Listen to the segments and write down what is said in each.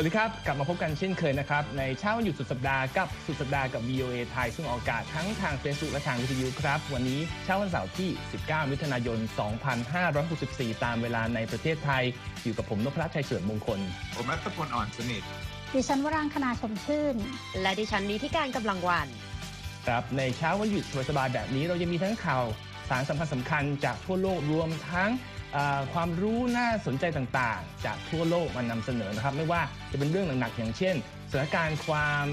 วัสดีครับ กลับมาพบกันเช่นเคยนะครับ ในเช้าวันหยุดสุดสัปดาห์กับสุดสัปดาห์กับ VOA ไทย ซึ่งออกอากาศทั้งทาง Facebook และทางวิทยุครับ วันนี้เช้าวันเสาร์ที่ 19 มิถุนายน 2564 ตามเวลาในประเทศไทย อยู่กับผมนพรัตน์ชัยเฉลิมมงคล ผมรัตพลอ่อนสนิท ดิฉันวรางคณาชมชื่น และดิฉันนี้ที่การกำลังวัน ครับ ในเช้าวันหยุดสบายๆแบบนี้เรายังมีทั้งข่าวสารสำคัญสำคัญจากทั่วโลกรวมทั้งอ่า ความรู้น่าสนใจต่างๆ จากทั่วโลกมานำเสนอนะครับ ไม่ว่าจะเป็นเรื่องหนักๆอย่างเช่นสถานการณ์ความ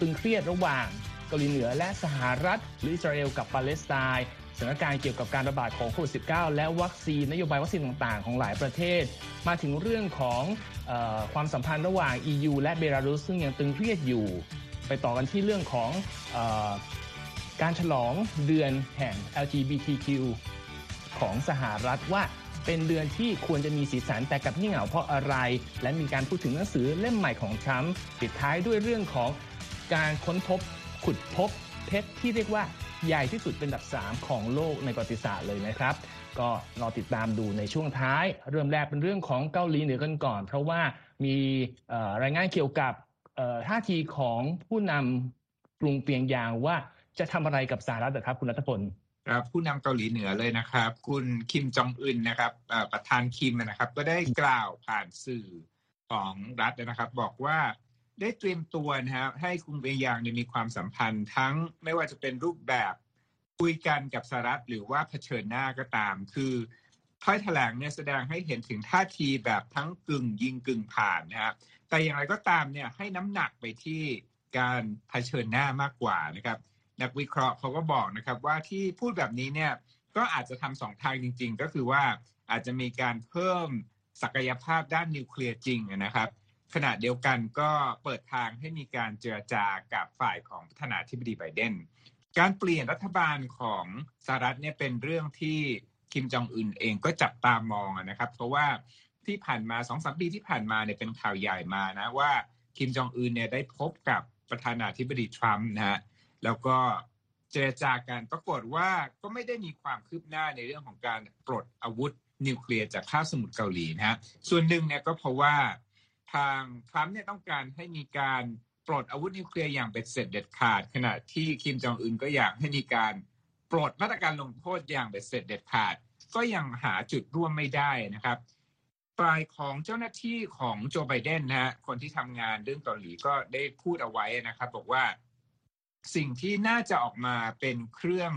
ตึงเครียดระหว่างเกาหลีเหนือและสหรัฐ หรืออิสราเอลกับปาเลสไตน์สถานการณ์เกี่ยวกับการระบาดของโควิด -19 และวัคซีนนโยบายวัคซีนต่างๆ ของหลายประเทศ มาถึงเรื่องของออความสัมพันธ์ระหว่าง EU และเบลารุสซึ่งยังตึงเครียดอยู่ ไปต่อกันที่เรื่องของออการฉลองเดือนแห่ง LGBTQ ของสหรัฐว่า เป็นเดือนที่ควรจะมีสีสันแต่กับที่เหงาเพราะอะไร และมีการพูดถึงหนังสือเล่มใหม่ของทรัมป์ปิดท้ายด้วยเรื่องของการค้นพบขุดพบเพชรที่เรียกว่าใหญ่ที่สุดเป็นอันดับ 3 ของโลกในประวัติศาสตร์เลยนะครับ ก็รอติดตามดูในช่วงท้าย เริ่มแรกเป็นเรื่องของเกาหลีเหนือกันก่อน เพราะว่ามีรายงานเกี่ยวกับท่าทีของผู้นำกรุงเปียงยางว่าจะทำอะไรกับสหรัฐนะครับคุณรัฐพล ครับผู้นำเกาหลีเหนือเลยนะครับ คุณคิมจองอึนนะครับประธานคิมนะครับ ก็ได้กล่าวผ่านสื่อของรัฐนะครับ บอกว่าได้เตรียมตัวนะครับให้กรุงเปียงยางมีความสัมพันธ์ทั้งไม่ว่าจะเป็นรูปแบบคุยกันกับสหรัฐหรือว่าเผชิญหน้าก็ตาม คือถ้อยแถลงเนี่ยแสดงให้เห็นถึงท่าทีแบบทั้งกึ่งยิงกึ่งผ่านนะครับแต่อย่างไรก็ตามเนี่ยให้น้ำหนักไปที่การเผชิญหน้ามากกว่านะครับ นักวิเคราะห์เขาก็บอกนะครับว่าที่พูดแบบนี้เนี่ยก็อาจจะทำสองทางจริง ๆ ก็คือว่าอาจจะมีการเพิ่มศักยภาพด้านนิวเคลียร์จริงนะครับขณะเดียวกันก็เปิดทางให้มีการเจรจากับฝ่ายของประธานาธิบดีไบเดน การเปลี่ยนรัฐบาลของสหรัฐเนี่ยเป็นเรื่องที่คิมจองอึนเองก็จับตามองนะครับ เพราะว่าที่ผ่านมาสองสามปีที่ผ่านมาเนี่ยเป็นข่าวใหญ่มานะว่าคิมจองอึนเนี่ยได้พบกับประธานาธิบดีทรัมป์นะฮะ แล้วก็เจรจากันปรากฏว่าก็ไม่ได้มีความคืบหน้าในเรื่องของการปลดอาวุธนิวเคลียร์จากคาบสมุทรเกาหลีนะฮะส่วนหนึ่งเนี่ยก็เพราะว่าทางทรัมป์เนี่ยต้องการให้มีการปลดอาวุธนิวเคลียร์อย่างเป็นเสร็จเด็ดขาด ขณะที่คิมจองอึนก็อยากให้มีการปลดมาตรการลงโทษอย่างเป็นเสร็จเด็ดขาด ก็ยังหาจุดร่วมไม่ได้นะครับฝ่ายของเจ้าหน้าที่ของโจไบเดนนะฮะคนที่ทำงานเรื่องเกาหลีก็ได้พูดเอาไว้นะครับ บอกว่า สิ่งที่น่าจะออกมาเป็นเครื่อง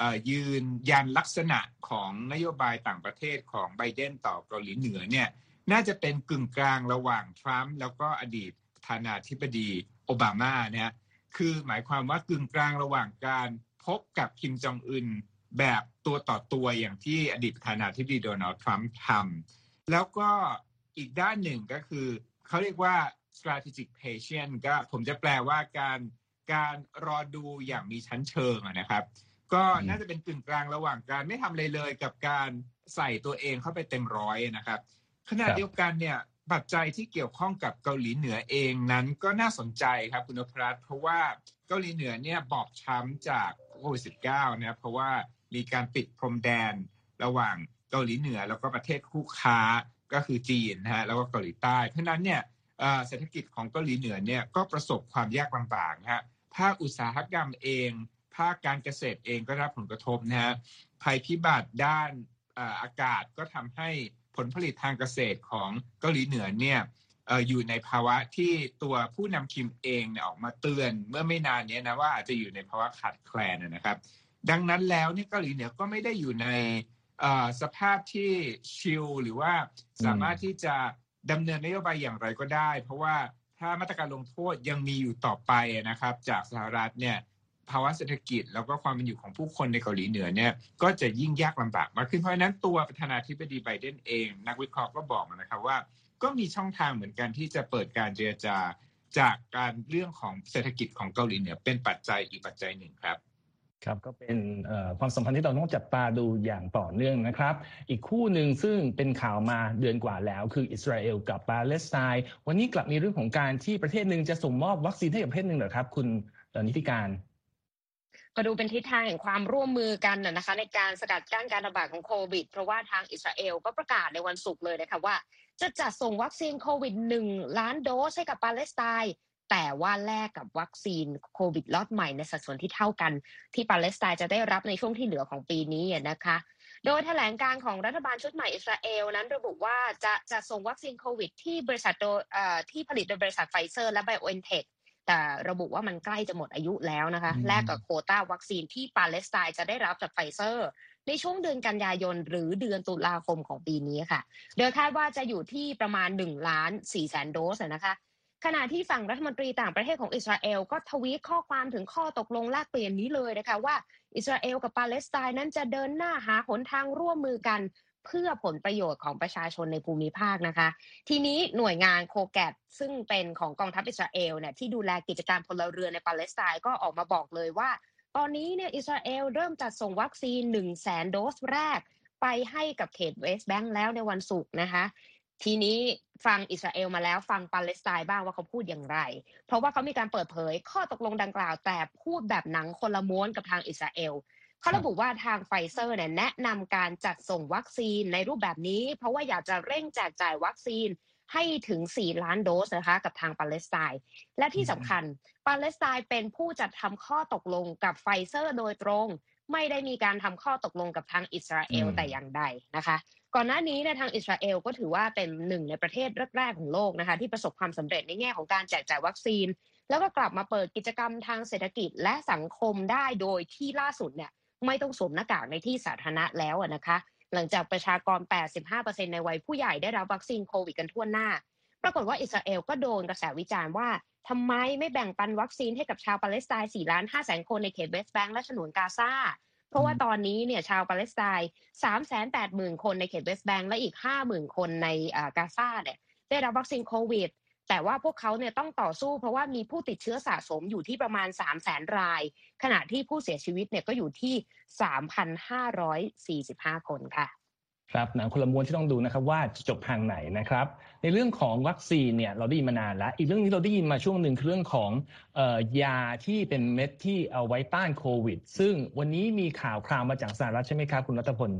อยืนยันลักษณะของนโยบายต่างประเทศของไบเดนต่อเกาหลีเหนือเนี่ยน่าจะเป็นกึ่งกลางระหว่างทรัมป์แล้วก็อดีตประธานาธิบดีโอบามานะฮะคือหมายความว่ากึ่งกลางระหว่างการพบกับคิมจองอึนแบบตัวต่อตัวอย่างที่อดีตประธานาธิบดีโดนัลด์ทรัมป์ทำแล้วก็อีกด้านหนึ่งก็คือเขาเรียกว่า strategic patience ก็ผมจะแปลว่าการ การรอดูอย่างมีชั้นเชิงอะนะครับ ก็น่าจะเป็นกึ่งกลางระหว่างการไม่ทำอะไรเลยกับการใส่ตัวเองเข้าไปเต็มร้อยนะครับขณะครับเดียวกันเนี่ยปัจจัยที่เกี่ยวข้องกับเกาหลีเหนือเองนั้นก็น่าสนใจครับคุณนพรัตน์เพราะว่าเกาหลีเหนือเนี่ยบอบช้ำจากโควิด19นะครับเพราะว่ามีการปิดพรมแดนระหว่างเกาหลีเหนือแล้วก็ประเทศคู่ค้าก็คือจีนนะฮะแล้วก็เกาหลีใต้เพราะฉะนั้นเนี่ยเอ่อเศรษฐกิจของเกาหลีเหนือเนี่ยก็ประสบความยากลำบากนะฮะ ภาคอุตสาหกรรมเอง ภาคการเกษตรเองก็ได้รับผลกระทบนะฮะภัยพิบัติด้านเอ่ออากาศก็ทำให้ผลผลิตทางเกษตรของเกาหลีเหนือเนี่ยเอ่ออยู่ในภาวะที่ตัวผู้นำคิมเองเนี่ยออกมาเตือนเมื่อไม่นานเนี้ยนะว่าอาจจะอยู่ในภาวะขาดแคลนนะนะครับ ดังนั้นแล้วเนี่ยเกาหลีเหนือก็ไม่ได้อยู่ในเอ่อสภาพที่ชิลหรือว่าสามารถที่จะดำเนินนโยบายอย่างไรก็ได้ เพราะว่า ถ้ามาตรการลงโทษยังมีอยู่ต่อไปนะครับ จากสหรัฐเนี่ยภาวะเศรษฐกิจแล้วก็ความเป็นอยู่ของผู้คนในเกาหลีเหนือเนี่ยก็จะยิ่งยากลำบากมากขึ้นเพราะฉะนั้นตัวประธานาธิบดีไบเดนเอง นักวิเคราะห์ก็บอกนะครับว่า ก็มีช่องทางเหมือนกันที่จะเปิดการเจรจาจากการเรื่องของเศรษฐกิจของเกาหลีเหนือเป็นปัจจัยอีกปัจจัยหนึ่งครับ ครับก็เป็นเอ่อความสัมพันธ์ที่เราต้องจับตาดูอย่างต่อเนื่องนะครับ อีกคู่หนึ่งซึ่งเป็นข่าวมาเดือนกว่าแล้ว คืออิสราเอลกับปาเลสไตน์วันนี้กลับมีเรื่องของการที่ประเทศหนึ่งจะส่งมอบวัคซีนให้กับประเทศหนึ่งเหรอครับ คุณเอ่อนิติการก็ดูเป็นทิศทางแห่งความร่วมมือกันนะนะคะ ในการสกัดกั้นการระบาดของโควิด เพราะว่าทางอิสราเอลก็ประกาศในวันศุกร์เลยนะคะว่า จะจัดส่งวัคซีนโควิด 1 ล้านโดสให้กับปาเลสไตน์ แต่ว่าแลกกับวัคซีนโควิดล็อตใหม่ในสัดส่วนที่เท่ากัน ที่ปาเลสไตน์จะได้รับในช่วงที่เหลือของปีนี้นะคะ โดยแถลงการณ์ของรัฐบาลชุดใหม่อิสราเอลนั้นระบุว่าจะจะส่งวัคซีนโควิด ที่บริษัทโดยที่ผลิตโดยบริษัทไฟเซอร์และไบโอเอนเทคแต่ระบุว่ามันใกล้จะหมดอายุแล้วนะคะ แลกกับโควตาวัคซีนที่ปาเลสไตน์จะได้รับจากไฟเซอร์ ในช่วงเดือนกันยายน หรือเดือนตุลาคมของปีนี้ค่ะ โดยคาดว่าจะอยู่ที่ประมาณ1ล้าน4แสนโดสนะคะ ขณะที่ฝั่งรัฐมนตรีต่างประเทศของอิสราเอลก็ทวีตข้อความถึงข้อตกลงแลกเปลี่ยนนี้เลยนะคะว่าอิสราเอลกับปาเลสไตน์นั้นจะเดินหน้าหาหนทางร่วมมือกันเพื่อผลประโยชน์ของประชาชนในภูมิภาคนะคะ ทีนี้หน่วยงานโคแกตซึ่งเป็นของกองทัพอิสราเอลเนี่ยที่ดูแลกิจการพลเรือนในปาเลสไตน์ก็ออกมาบอกเลยว่า ตอนนี้เนี่ยอิสราเอลเริ่มจัดส่งวัคซีน1 0 0 0 0แสนโดสแรก ไปให้กับเขตเวสต์แบงก์แล้วในวันศุกร์นะคะ ทีนี้ฟังอิสราเอลมาแล้วฟังปาเลสไตน์บ้างว่าเขาพูดอย่างไร เพราะว่าเขามีการเปิดเผยข้อตกลงดังกล่าว แต่พูดแบบหนังคนละม้วนกับทางอิสราเอลเขาระบุว่าทางไฟเซอร์เนี่ยแนะนำการจัดส่งวัคซีนในรูปแบบนี้ เพราะว่าอยากจะเร่งแจกจ่ายวัคซีนให้ถึง 4 ล้านโดสนะคะกับทางปาเลสไตน์ และที่สำคัญ ปาเลสไตน์เป็นผู้จัดทำข้อตกลงกับไฟเซอร์โดยตรง ไม่ได้มีการทำข้อตกลงกับทางอิสราเอลแต่อย่างใดนะคะ ก่อนหน้านี้ในทางอิสราเอลก็ถือว่าเป็นหนึ่งในประเทศแรกๆของโลกนะคะ ที่ประสบความสำเร็จในแง่ของการแจกจ่ายวัคซีน แล้วก็กลับมาเปิดกิจกรรมทางเศรษฐกิจและสังคมได้โดยที่ล่าสุดเนี่ยไม่ต้องสวมหน้ากากในที่สาธารณะแล้วนะคะ หลังจากประชากร 85%ในวัยผู้ใหญ่ได้รับวัคซีนโควิดกันทั่วหน้า ปรากฏว่าอิสราเอลก็โดนกระแสวิจารณ์ว่า ทำไมไม่แบ่งปันวัคซีนให้กับชาวปาเลสไตน์4ล้าน5แสนคนในเขตเวสต์แบงก์และฉนวนกาซาเพราะว่าตอนนี้เนี่ยชาวปาเลสไตน์สามแสนแปดหมื่นคนในเขตเวสต์แบงก์และอีกห้าหมื่นคนในกาซาเนี่ยได้รับวัคซีนโควิดแต่ว่าพวกเขาเนี่ยต้องต่อสู้เพราะว่ามีผู้ติดเชื้อสะสมอยู่ที่ประมาณ 3 0 0แสนราย ขณะที่ผู้เสียชีวิตเนี่ยก็อยู่ที่ 3,545 คนค่ะ ครับหนังคนละม้วนที่ต้องดูนะครับว่าจะจบทางไหนนะครับ ในเรื่องของวัคซีนเนี่ยเราได้ยินมานานแล้ว อีกเรื่องนี้เราได้ยินมาช่วงหนึ่งคือเรื่องของออยาที่เป็นเม็ดที่เอาไว้ต้านโควิด ซึ่งวันนี้มีข่าวคราวมาจากสหรัฐใช่ไหมครับ คุณรัตพล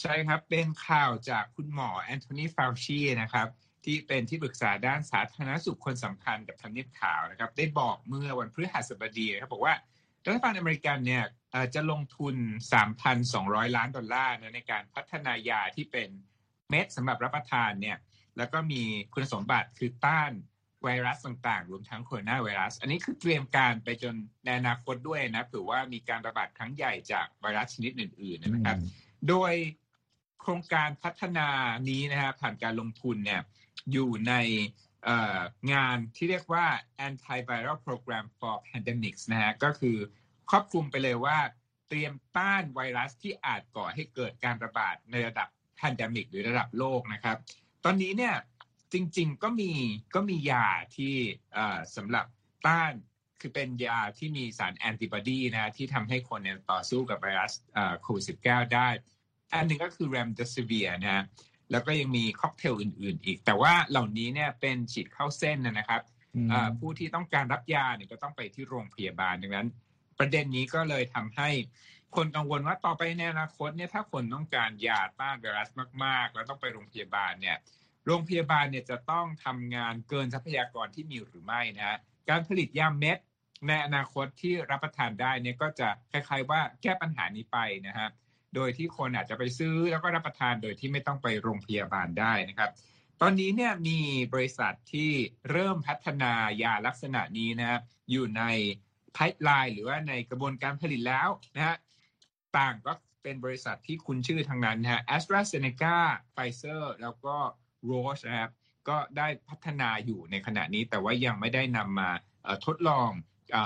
ใช่ครับเป็นข่าวจากคุณหมอแอนโทนีฟาวชีนะครับ ที่เป็นที่ปรึกษาด้านสาธารณสุขคนสำคัญกับทำเนียบข่าวนะครับ ได้บอกเมื่อวันพฤหัสบดีครับบอกว่า รัฐบาลอเมริกันเนี่ยจะลงทุน 3,200 ล้านดอลลาร์ในการพัฒนายาที่เป็นเม็ดสำหรับรับประทานเนี่ยแล้วก็มีคุณสมบัติคือต้านไวรัสต่างๆ รวมทั้งโคโรนาไวรัส อันนี้คือเตรียมการไปจนในอนาคตด้วยนะถือว่ามีการระบาดครั้งใหญ่จากไวรัสชนิดอื่น ๆนะครับ โดยโครงการพัฒนานี้นะครับผ่านการลงทุนเนี่ยอยู่ใน งานที่เรียกว่า Antiviral Program for Pandemics นะฮะก็คือครอบคลุมไปเลยว่า เตรียมต้านไวรัสที่อาจก่อให้เกิดการระบาดในระดับ pandemic หรือระดับโลกนะครับ ตอนนี้เนี่ยจริงๆก็มีก็มียาที่สำหรับต้านคือเป็นยาที่มีสารแอนติบอดีนะที่ทำให้คนเนี่ยต่อสู้กับไวรัสโควิด -19 ได้ อันหนึ่งก็คือ Remdesivir นะ แล้วก็ยังมีค็อกเทลอื่น ๆ อีก แต่ว่าเหล่านี้เนี่ยเป็นฉีดเข้าเส้นนะครับผู้ที่ต้องการรับยาเนี่ยก็ต้องไปที่โรงพยาบาลดังนั้น ประเด็นนี้ก็เลยทำให้คนกังวลว่าต่อไปในอนาคตเนี่ยถ้าคนต้องการยาต้านไวรัสมาก ๆ แล้วต้องไปโรงพยาบาลเนี่ยโรงพยาบาลเนี่ยจะต้องทำงานเกินทรัพยากรที่มีหรือไม่นะการผลิตยาเม็ดในอนาคตที่รับประทานได้เนี่ยก็จะคล้ายๆว่าแก้ปัญหานี้ไปนะฮะ โดยที่คนอาจจะไปซื้อแล้วก็รับประทานโดยที่ไม่ต้องไปโรงพยาบาลได้นะครับ ตอนนี้เนี่ยมีบริษัทที่เริ่มพัฒนายาลักษณะนี้นะอยู่ในไพป์ไลน์หรือว่าในกระบวนการผลิตแล้วนะฮะต่างก็เป็นบริษัทที่คุณชื่อทางนั้นนะฮะ a s t r a z เซ e c a Pfizer แล้วก็ Roche นะครับก็ได้พัฒนาอยู่ในขณะนี้แต่ว่ายังไม่ได้นำมาทดลองอ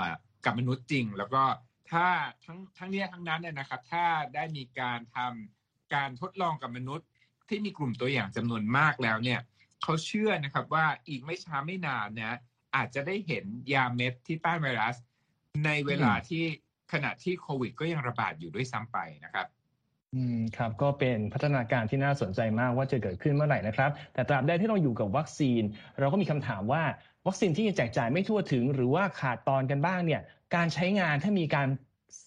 กับมนุษย์จริง แล้วก็ ถ้าทั้งทั้งนี้ทั้งนั้นเนี่ยนะครับ ถ้าได้มีการทำการทดลองกับมนุษย์ ที่มีกลุ่มตัวอย่างจำนวนมากแล้วเนี่ยเขาเชื่อนะครับว่าอีกไม่ช้าไม่นานนะอาจจะได้เห็นยาเม็ดที่ต้านไวรัส ในเวลาที่ขณะที่โควิด ก็ยังระบาดอยู่ด้วยซ้ำไปนะครับอืมครับก็เป็นพัฒนาการที่น่าสนใจมากว่าจะเกิดขึ้นเมื่อไหร่นะครับ แต่ตราบใดที่เราอยู่กับวัคซีน เราก็มีคำถามว่าวัคซีนที่ยังแจกจ่ายไม่ทั่วถึง หรือว่าขาดตอนกันบ้างเนี่ย การใช้งานถ้ามีการ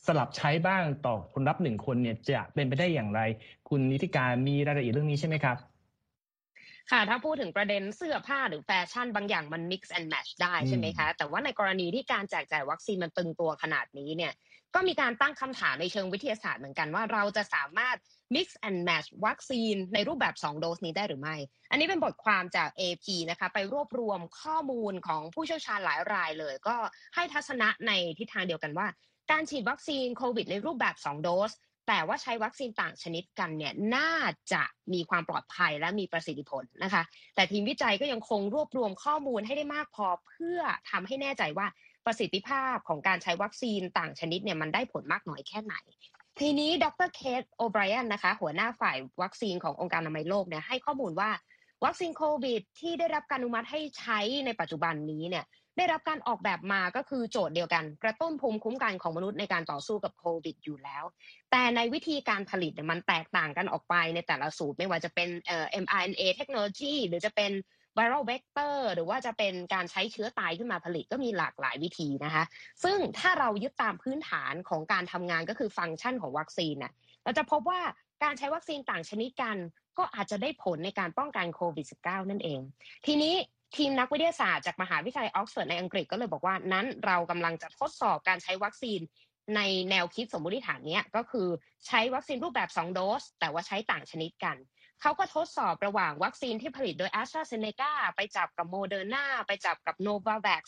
สลับใช้บ้างต่อคนรับหนึ่งคนเนี่ยจะเป็นไปได้อย่างไร คุณนิติการมีรายละเอียดเรื่องนี้ใช่ไหมครับค่ะถ้าพูดถึงประเด็นเสื้อผ้าหรือแฟชั่นบางอย่างมัน mix and match ได้ใช่ไหมคะ แต่ว่าในกรณีที่การแจกจ่ายวัคซีนมันตึงตัวขนาดนี้เนี่ย ก็มีการตั้งคำถามในเชิงวิทยาศาสตร์เหมือนกันว่าเราจะสามารถ mix and match วัคซีนในรูปแบบ 2 โดสนี้ได้หรือไม่ อันนี้เป็นบทความจาก AP นะคะไปรวบรวมข้อมูลของผู้เชี่ยวชาญหลายรายเลย ก็ให้ทัศนะในทิศทางเดียวกันว่า การฉีดวัคซีนโควิดในรูปแบบ 2 โดส แต่ว่าใช้วัคซีนต่างชนิดกันเนี่ยน่าจะมีความปลอดภัยและมีประสิทธิผลนะคะ แต่ทีมวิจัยก็ยังคงรวบรวมข้อมูลให้ได้มากพอเพื่อทำให้แน่ใจว่า ประสิทธิภาพของการใช้วัคซีนต่างชนิดเนี่ยมันได้ผลมากน้อยแค่ไหน ทีนี้ดร.เคทโอไบรอันนะคะ หัวหน้าฝ่ายวัคซีนขององค์การอนามัยโลกเนี่ยให้ข้อมูลว่าวัคซีนโควิด ที่ได้รับการอนุมัติให้ใช้ในปัจจุบันนี้เนี่ยได้รับการออกแบบมาก็คือโจทย์เดียวกัน กระตุ้นภูมิคุ้มกันของมนุษย์ในการต่อสู้กับโควิดอยู่แล้ว แต่ในวิธีการผลิตเนี่ยมันแตกต่างกันออกไปในแต่ละสูตรไม่ว่าจะเป็นเอ่อ mRNA เทคโนโลยีหรือจะเป็น viral vector หรือว่าจะเป็นการใช้เชื้อตายขึ้นมาผลิตก็มีหลากหลายวิธีนะคะ ซึ่งถ้าเรายึดตามพื้นฐานของการทำงานก็คือฟังก์ชันของวัคซีนน่ะเราจะพบว่าการใช้วัคซีนต่างชนิดกัน ก็อาจจะได้ผลในการป้องกันโควิด -19 นั่นเอง ทีนี้ทีมนักวิทยาศาสตร์จากมหาวิทยาลัยออกซฟอร์ดในอังกฤษก็เลยบอกว่านั้นเรากำลังจะทดสอบการใช้วัคซีนในแนวคิดสมมติฐานนี้ก็คือใช้วัคซีนรูปแบบ 2 โดส แต่ว่าใช้ต่างชนิดกัน เขาก็ทดสอบระหว่างวัคซีนที่ผลิตโดย a s t r a z เซ e c a ไปจับกับโมเดอร์นาไปจับกับ Novavax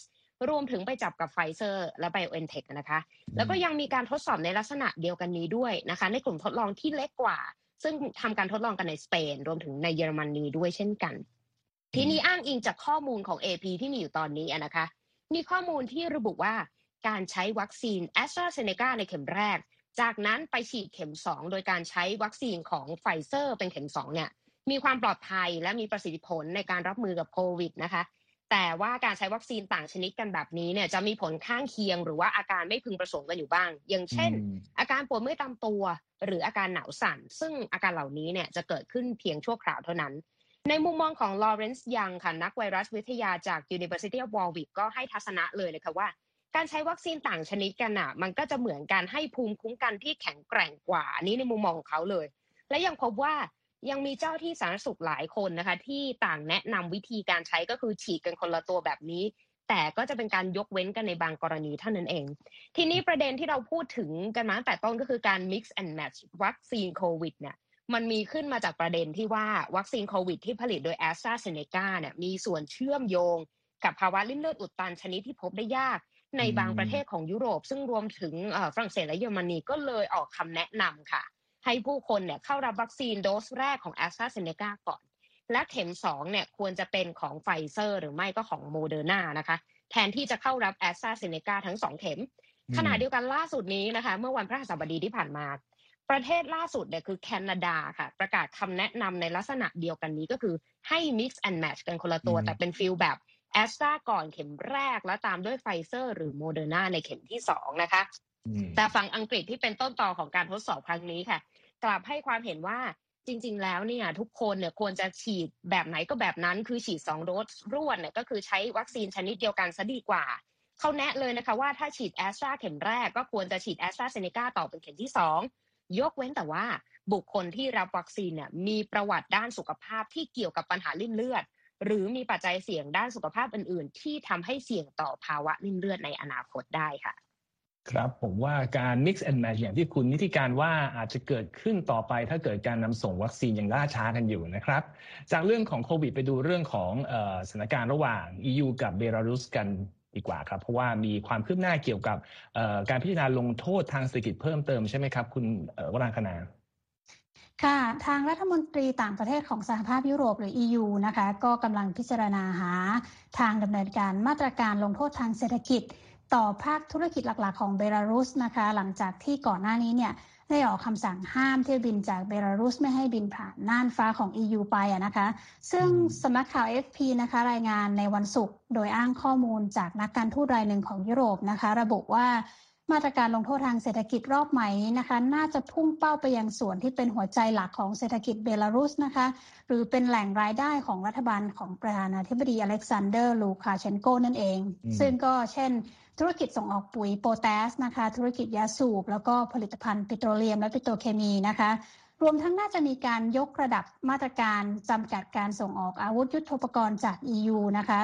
รวมถึงไปจับกับไฟเซอร์และ BioNTech นะคะ แล้วก็ยังมีการทดสอบในลักษณะเดียวกันนี้ด้วยนะคะ ในกลุ่มทดลองที่เล็กกว่า ซึ่งทำการทดลองกันในสเปน รวมถึงในเยอรมนีด้วยเช่นกัน ทีนี้อ้างอิงจากข้อมูลของ AP ที่มีอยู่ตอนนี้นะคะ มีข้อมูลที่ระบุว่าการใช้วัคซีน a s t r a z เซ e c a ในเข็มแรก จากนั้นไปฉีดเข็ม 2 โดยการใช้วัคซีนของไฟเซอร์เป็นเข็ม2เนี่ยมีความปลอดภัยและมีประสิทธิผลในการรับมือกับโควิดนะคะ แต่ว่าการใช้วัคซีนต่างชนิดกันแบบนี้เนี่ยจะมีผลข้างเคียงหรือว่าอาการไม่พึงประสงค์กันอยู่บ้าง อย่างเช่น อาการปวดเมื่อยตามตัว หรืออาการหนาวสั่น ซึ่งอาการเหล่านี้เนี่ยจะเกิดขึ้นเพียงชั่วคราวเท่านั้น ในมุมมองของลอเรนซ์ยังค่ะนักไวรัสวิทยาจาก University of Warwick ก็ให้ทัศนะเลยเลยค่ะว่า การใช้วัคซีนต่างชนิดกันอะ มันก็จะเหมือนการให้ภูมิคุ้มกันที่แข็งแกร่งกว่า อันนี้ในมุมมองของเขาเลย และยังพบว่ายังมีเจ้าที่สาธารณสุขหลายคนนะคะ ที่ต่างแนะนำวิธีการใช้ก็คือฉีดกันคนละตัวแบบนี้ แต่ก็จะเป็นการยกเว้นกันในบางกรณีเท่านั้นเอง ทีนี้ประเด็นที่เราพูดถึงกันมาตั้งแต่ต้นก็คือการ mix and match วัคซีนโควิดเนี่ยมันมีขึ้นมาจากประเด็นที่ว่าวัคซีนโควิดที่ผลิตโดย a s t r a z เซ e c a เนี่ยมีส่วนเชื่อมโยง กับภาวะริ่มเลือดอุดตันชนิดที่พบได้ยาก ในบางประเทศของยุโรป ซึ่งรวมถึงฝรั่งเศสและเยอรมนีก็เลยออกคำแนะนำค่ะ ให้ผู้คนเนี่ยเข้ารับวัคซีนโดสแรกของ AstraZeneca ก่อน และเข็ม2เนี่ยควรจะเป็นของไฟเซอร์ หรือไม่ก็ของโมเดอร์นานะคะ แทนที่จะเข้ารับ AstraZeneca ทั้ง2เข็มขณะเดียวกันล่าสุดนี้นะคะ เมื่อวันพฤหัสบดีที่ผ่านมา ประเทศล่าสุดเนี่ยคือแคนาดาค่ะ ประกาศคำแนะนำในลักษณะเดียวกันนี้ก็คือให้ mix and match กันคนละตัว แต่เป็น feel แบบ แอสตราก่อนเข็มแรกแล้วตามด้วยไฟเซอร์หรือโมเดอร์นาในเข็มที่2นะคะ แต่ฝั่งอังกฤษที่เป็นต้นตอของการทดสอบครั้งนี้ค่ะ กลับให้ความเห็นว่าจริง ๆ แล้วเนี่ยทุกคนเนี่ยควรจะฉีดแบบไหนก็แบบนั้น คือฉีด2โดสรวดเนี่ยก็คือใช้วัคซีนชนิดเดียวกันซะดีกว่า เขาแนะเลยนะคะว่าถ้าฉีดแอสตราเข็มแรกก็ควรจะฉีดแอสตราเซเนกาต่อเป็นเข็มที่2ยกเว้นแต่ว่าบุคคลที่รับวัคซีนเนี่ยมีประวัติด้านสุขภาพที่เกี่ยวกับปัญหาลิ่มเลือด หรือมีปัจจัยเสี่ยงด้านสุขภาพอื่น ๆ ที่ทำให้เสี่ยงต่อภาวะลิ่มเลือดในอนาคตได้ค่ะครับผมว่าการ mix and match อย่างที่คุณนีธิกาญจน์ว่าอาจจะเกิดขึ้นต่อไปถ้าเกิดการนำส่งวัคซีนอย่างล่าช้ากันอยู่นะครับ จากเรื่องของโควิดไปดูเรื่องของสถานการณ์ระหว่าง EU กับเบลารุสกันดีกว่าครับ เพราะว่ามีความคืบหน้าเกี่ยวกับการพิจารณาลงโทษทางเศรษฐกิจเพิ่มเติมใช่ไหมครับ คุณวรางคณา ค่ะ ทางรัฐมนตรีต่างประเทศของสหภาพยุโรปหรือ EU นะคะ ก็กำลังพิจารณาหาทางดำเนินการมาตรการลงโทษทางเศรษฐกิจ ต่อภาคธุรกิจหลักๆ ของเบลารุสนะคะ หลังจากที่ก่อนหน้านี้เนี่ยได้ออกคำสั่งห้ามเที่ยวบินจากเบลารุสไม่ให้บินผ่านน่านฟ้าของ EU ไปนะคะ ซึ่งสำนักข่าว AFP นะคะรายงานในวันศุกร์โดยอ้างข้อมูลจากนักการทูตรายหนึ่งของยุโรปนะคะ ระบุว่า มาตรการลงโทษทางเศรษฐกิจรอบใหม่นี้นะคะ น่าจะพุ่งเป้าไปยังส่วนที่เป็นหัวใจหลักของเศรษฐกิจเบลารุสนะคะ หรือเป็นแหล่งรายได้ของรัฐบาลของประธานาธิบดีอเล็กซานเดอร์ลูคาเชนโกนั่นเอง ซึ่งก็เช่น ธุรกิจส่งออกปุ๋ยโปแทสนะคะ ธุรกิจยาสูบ แล้วก็ผลิตภัณฑ์ปิโตรเลียมและปิโตรเคมีนะคะรวมทั้งน่าจะมีการยกระดับมาตรการจำกัดการส่งออกอาวุธยุโทโธปกรณ์จาก EU นะคะ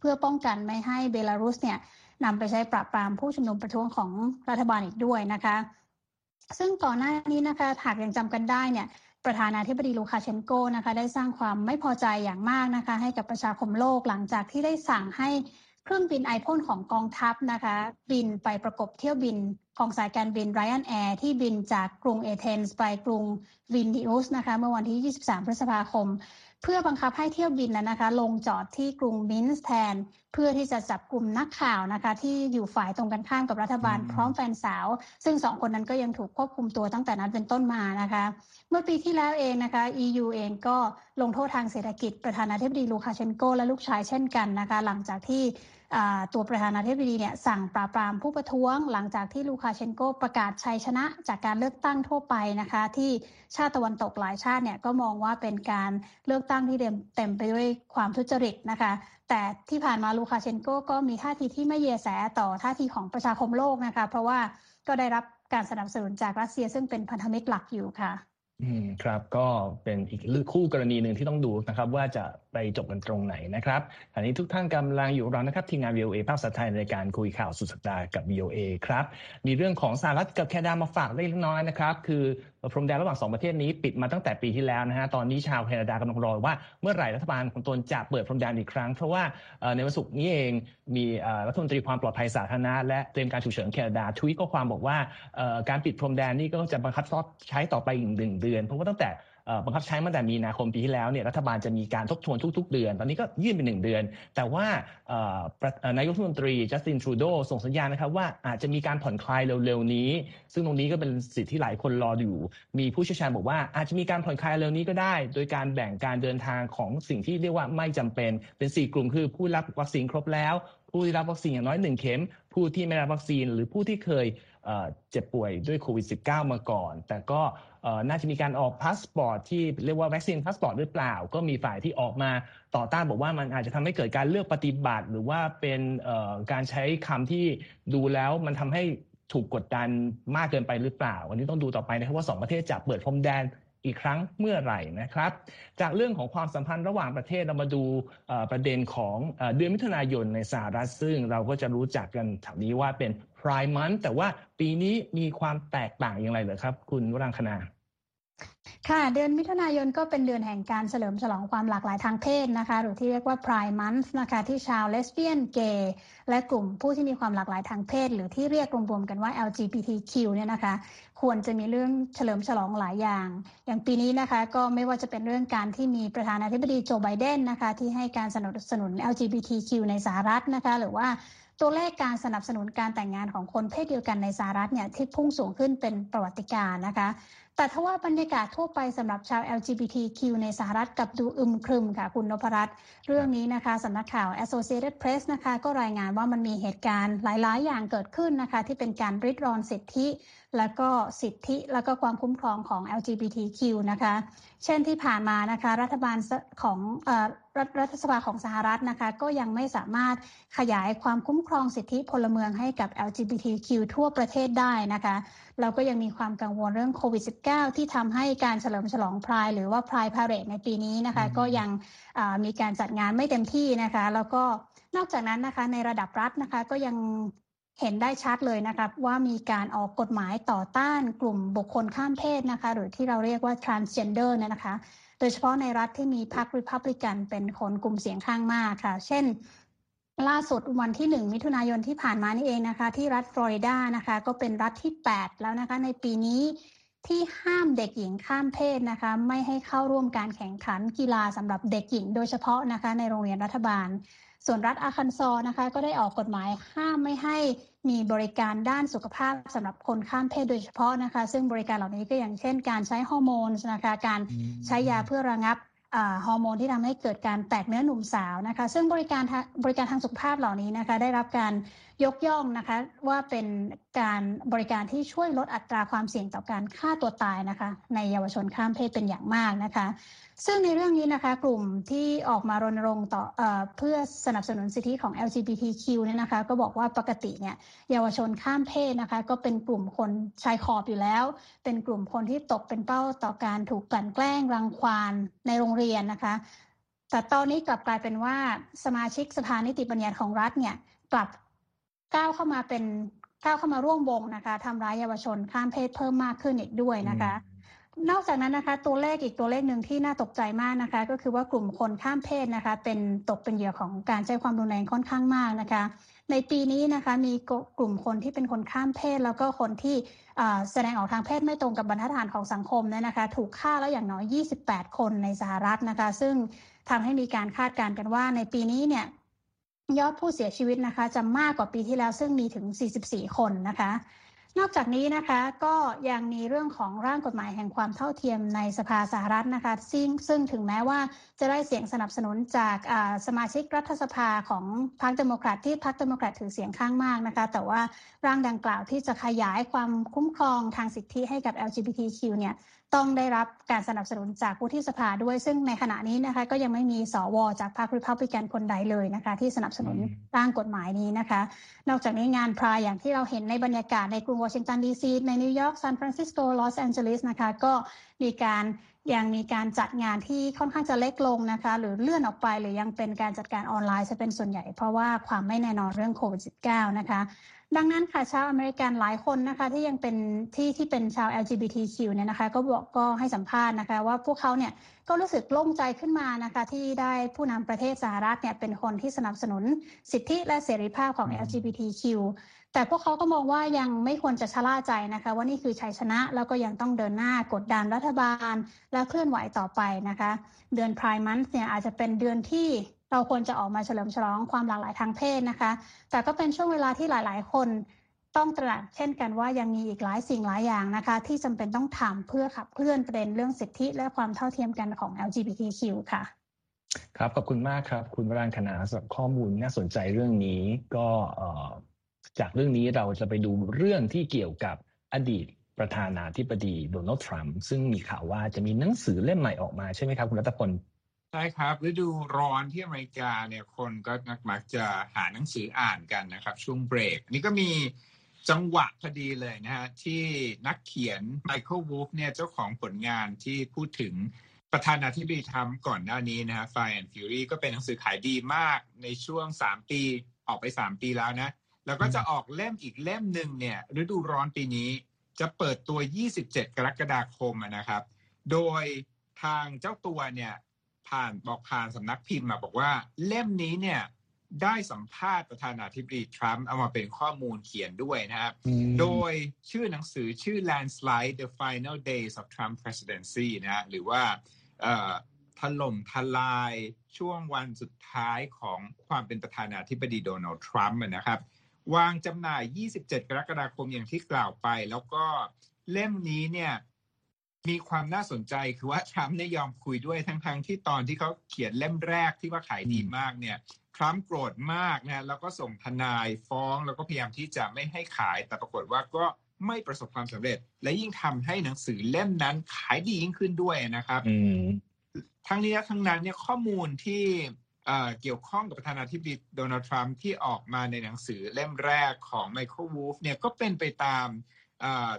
เพื่อป้องกันไม่ให้เบลารุสเนี่ย นำไปใช้ปราบปรามผู้ชุมนุมประท้วงของรัฐบาลอีกด้วยนะคะ ซึ่งก่อนหน้านี้นะคะหากยังจำกันได้เนี่ยประธานาธิบดีลูคาเชนโกนะคะได้สร้างความไม่พอใจอย่างมากนะคะ ให้กับประชาคมโลกหลังจากที่ได้สั่งให้เครื่องบินไอพ่นของกองทัพนะคะ บินไปประกบเที่ยวบินของสายการบินไรอันแอร์ที่บินจากกรุงเอเธนส์ไปกรุงวิลนีอุสนะคะ เมื่อวันที่ 23 พฤษภาคม เพื่อบังคับให้เที่ยวบินนั้นนะคะ ลงจอดที่กรุงมินสก์แทน เพื่อที่จะจับกลุ่มนักข่าวนะคะ ที่อยู่ฝ่ายตรงกันข้ามกับรัฐบาลพร้อมแฟนสาว ซึ่งสองคนนั้นก็ยังถูกควบคุมตัวตั้งแต่นั้นเป็นต้นมานะคะ เมื่อปีที่แล้วเองนะคะ EU เองก็ลงโทษทางเศรษฐกิจประธานาธิบดีลูคาเชนโกและลูกชายเช่นกันนะคะ หลังจากที่ ตัวประธานาธิบดีเนี่ยสั่งปราบปรามผู้ประท้วง หลังจากที่ลูคาเชนโกประกาศชัยชนะจากการเลือกตั้งทั่วไปนะคะ ที่ชาติตะวันตกหลายชาติเนี่ยก็มองว่าเป็นการเลือกตั้งที่เต็มไปด้วยความทุจริตนะคะ แต่ที่ผ่านมาลูคาเชนโกก็มีท่าทีที่ไม่แยแสต่อท่าทีของประชาคมโลกนะคะ เพราะว่าก็ได้รับการสนับสนุนจากรัสเซียซึ่งเป็นพันธมิตรหลักอยู่ค่ะ อืมครับก็เป็นอีกคู่กรณีหนึ่งที่ต้องดูนะครับ ว่าจะ ไปจบกันตรงไหนนะครับอันนี้ทุกท่านกำลังอยู่เรานะครับทีมงาน VOA ภาพสัตไทยในการคุยข่าวสุดสัปดาห์กับ VOA ครับ มีเรื่องของสหรัฐกับแคนาดามาฝากเล็กน้อยนะครับ คือพรมแดนระหว่างสองประเทศนี้ปิดมาตั้งแต่ปีที่แล้วนะฮะ ตอนนี้ชาวแคนาดากำลังรอว่าเมื่อไหร่รัฐบาลของตนจะเปิดพรมแดนอีกครั้ง เพราะว่าในวันศุกร์นี้เองมีรัฐมนตรีความปลอดภัยสาธารณะและเตรียมการฉุกเฉินแคนาดาทวีตข้อความบอกว่าการปิดพรมแดนนี่ก็จะบังคับใช้ต่อไปอีกหนึ่งเดือน เพราะว่าตั้งแต่ บังคับใช้มาแต่มีนาคมปีที่แล้วเนี่ยรัฐบาลจะมีการทบทวนทุก ๆ เดือน ตอนนี้ก็ยื่นเป็นหนึ่งเดือน แต่ว่านายกรัฐมนตรีจัสตินทรูโดส่งสัญญาณนะครับว่าอาจจะมีการผ่อนคลายเร็วๆนี้ ซึ่งตรงนี้ก็เป็นสิทธิที่หลายคนรออยู่ มีผู้เชี่ยวชาญบอกว่าอาจจะมีการผ่อนคลายเร็วนี้ก็ได้ โดยการแบ่งการเดินทางของสิ่งที่เรียกว่าไม่จำเป็นเป็น 4 กลุ่มคือผู้รับวัคซีนครบแล้ว ผู้ที่รับวัคซีนอย่างน้อย1เข็ม ผู้ที่ไม่รับวัคซีนหรือผู้ที่เคยเจ็บป่วยด้วยโควิด -19 มาก่อน แต่ก็ น่าจะมีการออกพาสปอร์ตที่เรียกว่าวัคซีนพาสปอร์ตหรือเปล่า ก็มีฝ่ายที่ออกมาต่อต้านบอกว่ามันอาจจะทำให้เกิดการเลือกปฏิบัติ หรือว่าเป็นการใช้คำที่ดูแล้วมันทำให้ถูกกดดันมากเกินไปหรือเปล่า วันนี้ต้องดูต่อไปนะครับว่า 2 ประเทศจะเปิดพรมแดนอีกครั้งเมื่อไหร่นะครับ จากเรื่องของความสัมพันธ์ระหว่างประเทศเรามาดูประเด็นของเดือนมิถุนายนในสหรัฐซึ่งเราก็จะรู้จักกันแถวนี้ว่าเป็น Prime Month แต่ว่าปีนี้มีความแตกต่างอย่างไรเหรอครับ คุณวรังคณาค่ะ เดือนมิถุนายนก็เป็นเดือนแห่งการเฉลิมฉลองความหลากหลายทางเพศนะคะ หรือที่เรียกว่า Pride Month นะคะ ที่ชาวเลสเบี้ยนเกย์และกลุ่มผู้ที่มีความหลากหลายทางเพศ หรือที่เรียกรวมๆกันว่า LGBTQ เนี่ยนะคะ ควรจะมีเรื่องเฉลิมฉลองหลายอย่าง อย่างปีนี้นะคะ ก็ไม่ว่าจะเป็นเรื่องการที่มีประธานาธิบดีโจไบเดนนะคะ ที่ให้การสนับสนุน LGBTQ ในสหรัฐนะคะ หรือว่า ตัวเลขการสนับสนุนการแต่งงานของคนเพศเดียวกันในสหรัฐเนี่ยที่พุ่งสูงขึ้นเป็นประวัติการนะคะแต่ถ้าว่าบรรยากาศทั่วไปสำหรับชาว LGBTQ ในสหรัฐกับดูอึมครึมค่ะคุณนพรัตน์เรื่องนี้นะคะสำนักข่าว Associated Press นะคะก็รายงานว่ามันมีเหตุการณ์หลาย ๆ อย่างเกิดขึ้นนะคะที่เป็นการริดรอนสิทธิ แล้วก็สิทธิแล้วก็ความคุ้มครองของ LGBTQ นะคะ เช่นที่ผ่านมานะคะรัฐบาลของรัฐสภาของสหรัฐนะคะก็ยังไม่สามารถขยายความคุ้มครองสิทธิพลเมืองให้กับ LGBTQ ทั่วประเทศได้นะคะเราก็ยังมีความกังวลเรื่องโควิด -19 ที่ทำให้การเฉลิมฉลองพรายหรือว่าพรายพาเรตในปีนี้นะคะก็ยังมีการจัดงานไม่เต็มที่นะคะ แล้วก็นอกจากนั้นนะคะในระดับรัฐนะคะก็ยังเห็นได้ชัดเลยนะครับว่ามีการออกกฎหมายต่อต้านกลุ่มบุคคลข้ามเพศนะคะ หรือที่เราเรียกว่า transgender เนี่ยนะคะ โดยเฉพาะในรัฐที่มีพรรคริพับลิกันเป็นคนกลุ่มเสียงข้างมากค่ะ เช่น ล่าสุดวันที่ 1 มิถุนายนที่ผ่านมานี่เองนะคะ ที่รัฐฟลอริดานะคะ ก็เป็นรัฐที่ 8 แล้วนะคะ ในปีนี้ที่ห้ามเด็กหญิงข้ามเพศนะคะ ไม่ให้เข้าร่วมการแข่งขันกีฬาสำหรับเด็กหญิงโดยเฉพาะนะคะ ในโรงเรียนรัฐบาล ส่วนรัฐอาคันซอนะคะ ก็ได้ออกกฎหมายห้ามไม่ให้มีบริการด้านสุขภาพสำหรับคนข้ามเพศโดยเฉพาะนะคะ ซึ่งบริการเหล่านี้ก็อย่างเช่น การใช้ฮอร์โมนนะคะ การใช้ยาเพื่อระงับ ฮอร์โมนที่ทำให้เกิดการแตกเนื้อหนุ่มสาวนะคะ ซึ่งบริการบริการทางสุขภาพเหล่านี้นะคะ ได้รับการยกย่องนะคะ ว่าเป็น การบริการที่ช่วยลดอัตราความเสี่ยงต่อการฆ่าตัวตายนะคะ ในเยาวชนข้ามเพศเป็นอย่างมากนะคะ ซึ่งในเรื่องนี้นะคะ กลุ่มที่ออกมารณรงค์ต่อเอเพื่อสนับสนุนสิทธิของ LGBTQ เนี่ยนะคะ ก็บอกว่าปกติเนี่ยเยาวชนข้ามเพศนะคะ ก็เป็นกลุ่มคนชายขอบอยู่แล้ว เป็นกลุ่มคนที่ตกเป็นเป้าต่อการถูกกลั่นแกล้งรังควานในโรงเรียนนะคะ แต่ตอนนี้กลับกลายเป็นว่าสมาชิกสภานิติบัญญัติของรัฐเนี่ยกลับก้าวเข้ามาเป็น ก้าวเข้ามาร่วมวงนะคะทำร้ายเยาวชนข้ามเพศเพิ่มมากขึ้นอีกด้วยนะคะ นอกจากนั้นนะคะ ตัวเลขอีกตัวเลขหนึ่งที่น่าตกใจมากนะคะ ก็คือว่ากลุ่มคนข้ามเพศนะคะ เป็นตกเป็นเหยื่อของการใช้ความรุนแรงค่อนข้างมากนะคะ ในปีนี้นะคะมีกลุ่มคนที่เป็นคนข้ามเพศ แล้วก็คนที่แสดงออกทางเพศไม่ตรงกับบรรทัดฐานของสังคมเนี่ยนะคะ ถูกฆ่าแล้วอย่างน้อย 28 คนในสหรัฐนะคะ ซึ่งทำให้มีการคาดการณ์กันว่าในปีนี้เนี่ย ยอดผู้เสียชีวิตนะคะจะมากกว่าปีที่แล้วซึ่งมีถึง 44 คนนะคะ นอกจากนี้นะคะก็ยังมีเรื่องของร่างกฎหมายแห่งความเท่าเทียมในสภาสหรัฐนะคะซึ่งซึ่งถึงแม้ว่าจะได้เสียงสนับสนุนจากสมาชิกรัฐสภาของพรรคเดโมแครตที่พรรคเดโมแครตถือเสียงข้างมากนะคะ แต่ว่าร่างดังกล่าวที่จะขยายความคุ้มครองทางสิทธิให้กับ LGBTQ เนี่ย ต้องได้รับการสนับสนุนจากผู้ที่สภาด้วย ซึ่งในขณะนี้นะคะก็ยังไม่มีสวจากพรรคริพับลิกันคนใดเลยนะคะ ที่สนับสนุนร่างกฎหมายนี้นะคะ นอกจากนี้งาน Pride อย่างที่เราเห็นในบรรยากาศในกรุงวอชิงตันดีซีในนิวยอร์กซานฟรานซิสโกลอสแอนเจลิสนะคะก็มีการยังมีการจัดงานที่ค่อนข้างจะเล็กลงนะคะ หรือเลื่อนออกไปหรือยังเป็นการจัดการออนไลน์จะเป็นส่วนใหญ่ เพราะว่าความไม่แน่นอนเรื่องโควิด -19 นะคะ ดังนั้นค่ะชาวอเมริกันหลายคนนะคะที่ยังเป็นที่ที่เป็นชาว LGBTQ เนี่ยนะคะก็บอกก็ให้สัมภาษณ์นะคะว่าพวกเขาเนี่ยก็รู้สึกโล่งใจขึ้นมานะคะที่ได้ผู้นำประเทศสหรัฐเนี่ยเป็นคนที่สนับสนุนสิทธิและเสรีภาพของ LGBTQ แต่พวกเขาก็มองว่ายังไม่ควรจะชะล่าใจนะคะ ว่านี่คือชัยชนะแล้วก็ยังต้องเดินหน้ากดดันรัฐบาลและเคลื่อนไหวต่อไปนะคะ เดือนพรายมันเนี่ยอาจจะเป็นเดือนที่ เราควรจะออกมาเฉลิมฉลองความหลากหลายทางเพศนะคะ แต่ก็เป็นช่วงเวลาที่หลาย ๆ คนต้องตระหนักเช่นกันว่ายังมีอีกหลายสิ่งหลายอย่างนะคะ ที่จำเป็นต้องทำเพื่อขับเคลื่อนประเด็นเรื่องสิทธิและความเท่าเทียมกันของ LGBTQ ค่ะ ครับขอบคุณมากครับ คุณวรานคณาสำหรับข้อมูลน่าสนใจเรื่องนี้ก็จากเรื่องนี้เราจะไปดูเรื่องที่เกี่ยวกับอดีตประธานาธิบดีโดนัลด์ทรัมป์ซึ่งมีข่าวว่าจะมีหนังสือเล่มใหม่ออกมาใช่ไหมครับ คุณรัตพล ใช่ครับฤดูร้อนที่อเมริกาเนี่ยคนก็มักจะหาหนังสืออ่านกันนะครับ ช่วงเบรกนี่ก็มีจังหวะพอดีเลยนะฮะที่นักเขียนไมเคิลวูฟเนี่ยเจ้าของผลงานที่พูดถึงประธานาธิบดีทรัมป์ก่อนหน้านี้นะฮะ Fire and Fury ก็เป็นหนังสือขายดีมากในช่วง 3 ปีออกไป 3 ปีแล้วนะ แล้วก็จะออกเล่มอีกเล่มหนึ่งเนี่ยฤดูร้อนปีนี้จะเปิดตัว 27 กรกฎาคมนะครับ โดยทางเจ้าตัวเนี่ย ผ่านบอกผ่านสำนักพิมพ์มาบอกว่าเล่มนี้เนี่ยได้สัมภาษณ์ประธานาธิบดีทรัมป์เอามาเป็นข้อมูลเขียนด้วยนะครับ โดยชื่อหนังสือชื่อ Landslide The Final Days of Trump Presidency นะฮะหรือว่าถล่มทลายช่วงวันสุดท้ายของความเป็นประธานาธิบดีโดนัลด์ทรัมป์นะครับ วางจำหน่าย 27 กรกฎาคมอย่างที่กล่าวไป แล้วก็เล่มนี้เนี่ย มีความน่าสนใจคือว่าทรัมป์เนี่ยยอมคุยด้วยทั้งๆทที่ตอนที่เขาเขียนเล่มแรกที่ว่าขายดีมากเนี่ยทรัมป์โกรธมากนะแล้วก็ส่งทนายฟ้องแล้วก็พยายามที่จะไม่ให้ขาย แต่ปรากฏว่าก็ไม่ประสบความสำเร็จ และยิ่งทำให้หนังสือเล่มนั้นขายดียิ่งขึ้นด้วยนะครับทั้งนี้ทั้งนั้นเนี่ยข้อมูลที่เกี่ยวข้องกับประธานาธิบดีโดนัลด์ทรัมป์ที่ออกมาในหนังสือเล่มแรกของไมเคิลวูล์ฟเนี่ยก็เป็นไปตาม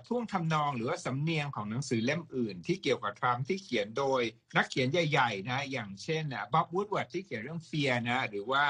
ท่วงทำนองหรือว่าสำเนียงของหนังสือเล่มอื่น ที่เกี่ยวกับทรัมป์ที่เขียนโดยนักเขียนใหญ่ๆนะอย่างเช่นบ๊อบวูดวาร์ดที่เขียนเรื่อง Fear นะหรือว่า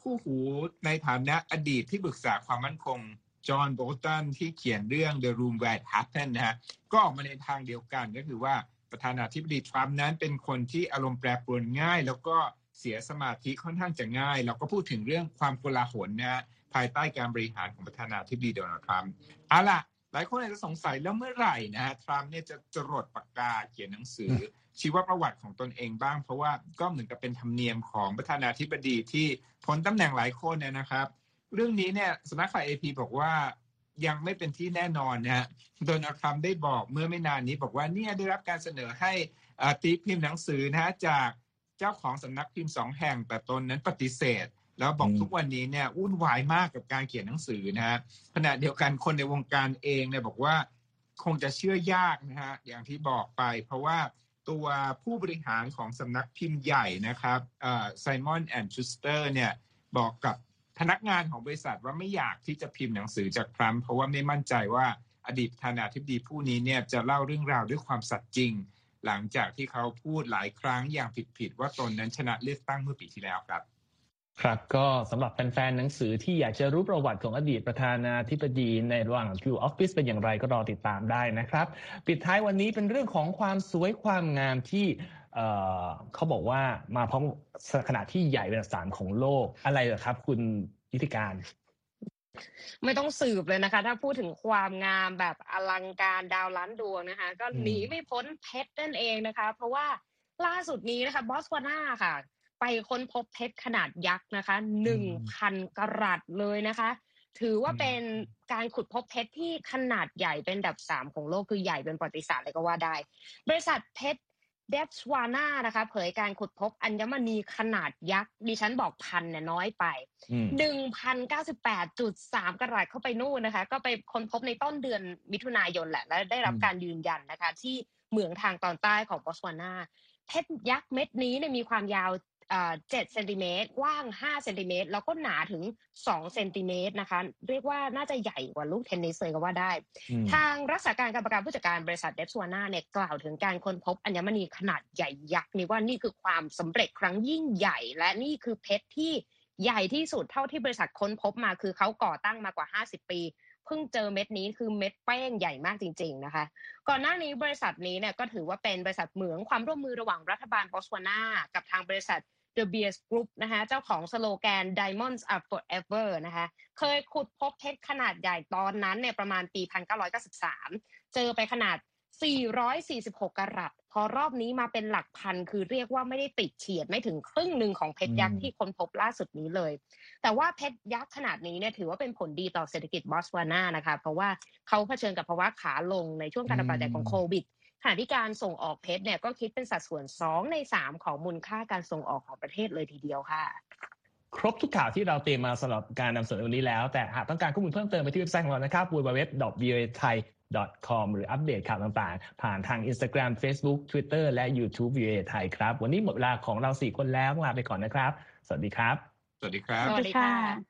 คู่หูในฐานะอดีตที่ปรึกษาความมั่นคงจอห์นโบลตันที่เขียนเรื่อง The Room Where It Happened นะฮะก็ออกมาในทางเดียวกันก็คือว่าประธานาธิบดีทรัมป์นั้นเป็นคนที่อารมณ์แปรปรวนง่าย แล้วก็เสียสมาธิค่อนข้างจะง่าย เราก็พูดถึงเรื่องความโกลาหลนะ ภายใต้การบริหารของประธานาธิบดีโดนัลด์ทรัมป์เอาล่ะ หลายคนอาจจะสงสัยแล้วเมื่อไหร่นะฮะทรัมป์เนี่ยจะจรดปากกาเขียนหนังสือ ชีวประวัติของตนเองบ้าง เพราะว่าก็เหมือนกับเป็นธรรมเนียมของประธานาธิบดีที่พ้นตำแหน่งหลายคนเนี่ยนะครับ เรื่องนี้เนี่ยสำนักข่าวเอพีบอกว่ายังไม่เป็นที่แน่นอนนะฮะโดนัลด์ทรัมป์ได้บอกเมื่อไม่นานนี้บอกว่าเนี่ยได้รับการเสนอให้ตีพิมพ์หนังสือนะฮะจากเจ้าของสำนักพิมพ์สองแห่งแต่ตนนั้นปฏิเสธ แล้วบอกทุกวันนี้เนี่ยวุ่นวายมากกับการเขียนหนังสือนะฮะขณะเดียวกันคนในวงการเองเนี่ยบอกว่าคงจะเชื่อยากนะฮะอย่างที่บอกไป เพราะว่าตัวผู้บริหารของสำนักพิมพ์ใหญ่นะครับไซมอนแอนด์ชูสเตอร์เนี่ยบอกกับพนักงานของบริษัทว่าไม่อยากที่จะพิมพ์หนังสือจากทรัมป์เพราะว่าไม่มั่นใจว่าอดีตประธานาธิบดีผู้นี้เนี่ยจะเล่าเรื่องราวด้วยความสัตย์จริง หลังจากที่เขาพูดหลายครั้งอย่างผิดๆว่าตนนั้นชนะเลือกตั้งเมื่อปีที่แล้วครับ ครับก็สำหรับแฟนๆหนังสือที่อยากจะรู้ประวัติของอดีตประธานาธิบดีในระหว่างอยู่ออฟฟิศเป็นอย่างไรก็รอติดตามได้นะครับ ปิดท้ายวันนี้เป็นเรื่องของความสวยความงามที่เขาบอกว่ามาพร้อมขนาดที่ใหญ่เป็นสามของโลกอะไรเหรอครับ คุณนิติการ ไม่ต้องสืบเลยนะคะ ถ้าพูดถึงความงามแบบอลังการดาวล้านดวงนะคะ ก็หนีไม่พ้นเพชรนั่นเองนะคะ เพราะว่าล่าสุดนี้นะคะบอสวาน่าค่ะ ไปค้นพบเพชรขนาดยักษ์นะคะหนึ่งพันกรัตเลยนะคะ ถือว่าเป็นการขุดพบเพชรที่ขนาดใหญ่เป็นดับสามของโลกคือใหญ่เป็นประวัติศาสตร์เลยก็ว่าได้ บริษัทเพชรเดบสวาน่านะคะ เผยการขุดพบอัญมณีขนาดยักษ์ดิฉันบอกพันเนี่ยน้อยไปหนึ่งพันเก้าสิบแปดจุดสามกะรัตเข้าไปนู่นนะคะ ก็ไปค้นพบในต้นเดือนมิถุนายนแหละ และได้รับการยืนยันนะคะ ที่เหมืองทางตอนใต้ของบอตสวานาเพชรยักษ์เม็ดนี้เนี่ยมีความยาว เจ็ดเซนติเมตรกว้างห้าเซนติเมตรแล้วก็หนาถึงสองเซนติเมตรนะคะ เรียกว่าน่าจะใหญ่กว่าลูกเทนนิสเลยก็ว่าได้ ทางรักษาการกรรมการผู้จัดการบริษัทเดฟสวาน่าเนี่ยกล่าวถึงการค้นพบอัญมณีขนาดใหญ่ยักษ์นี่ว่านี่คือความสำเร็จครั้งยิ่งใหญ่ และนี่คือเพชรที่ใหญ่ที่สุดเท่าที่บริษัทค้นพบมาคือเขาก่อตั้งมากว่า 50 ปีเพิ่งเจอเม็ดนี้คือเม็ดแป้งใหญ่มากจริง ๆนะคะ ก่อนหน้านี้บริษัทนี้เนี่ยก็ถือว่าเป็นบริษัทเหมืองความร่วมมือระหว่างรัฐบาลบอสวานากับทางบริษัท The Beers Group นะคะเจ้าของสโลแกน Diamonds are forever นะคะเคยขุดพบเพชรขนาดใหญ่ตอนนั้นเนี่ยประมาณปี 1993 เจอไปขนาด 446 กรัตพอรอบนี้มาเป็นหลักพันคือเรียกว่าไม่ได้ติดเฉียดไม่ถึงครึ่งหนึ่งของเพชรยักษ์ที่ค้นพบล่าสุดนี้เลย แต่ว่าเพชรยักษ์ขนาดนี้เนี่ยถือว่าเป็นผลดีต่อเศรษฐกิจบอสวานานะคะ เพราะว่าเขาเผชิญกับภาวะขาลงในช่วงการระบาดใหญ่ของโควิด ขณะที่การส่งออกเพชรเนี่ยก็คิดเป็นสัดส่วน 2 ใน 3 ของมูลค่าการส่งออกของประเทศเลยทีเดียวค่ะ ครบทุกข่าวที่เราเตรียมมาสำหรับการนำเสนอวันนี้แล้ว แต่หากต้องการข้อมูลเพิ่มเติมไปที่เว็บไซต์ของเรานะครับ www.voathai.com หรืออัปเดตข่าวต่างๆ ผ่านทาง Instagram Facebook Twitter และ YouTube VOA ไทยครับ วันนี้หมดเวลาของเราสี่คนแล้วลาไปก่อนนะครับ สวัสดีครับ สวัสดีครับ สวัสดีค่ะ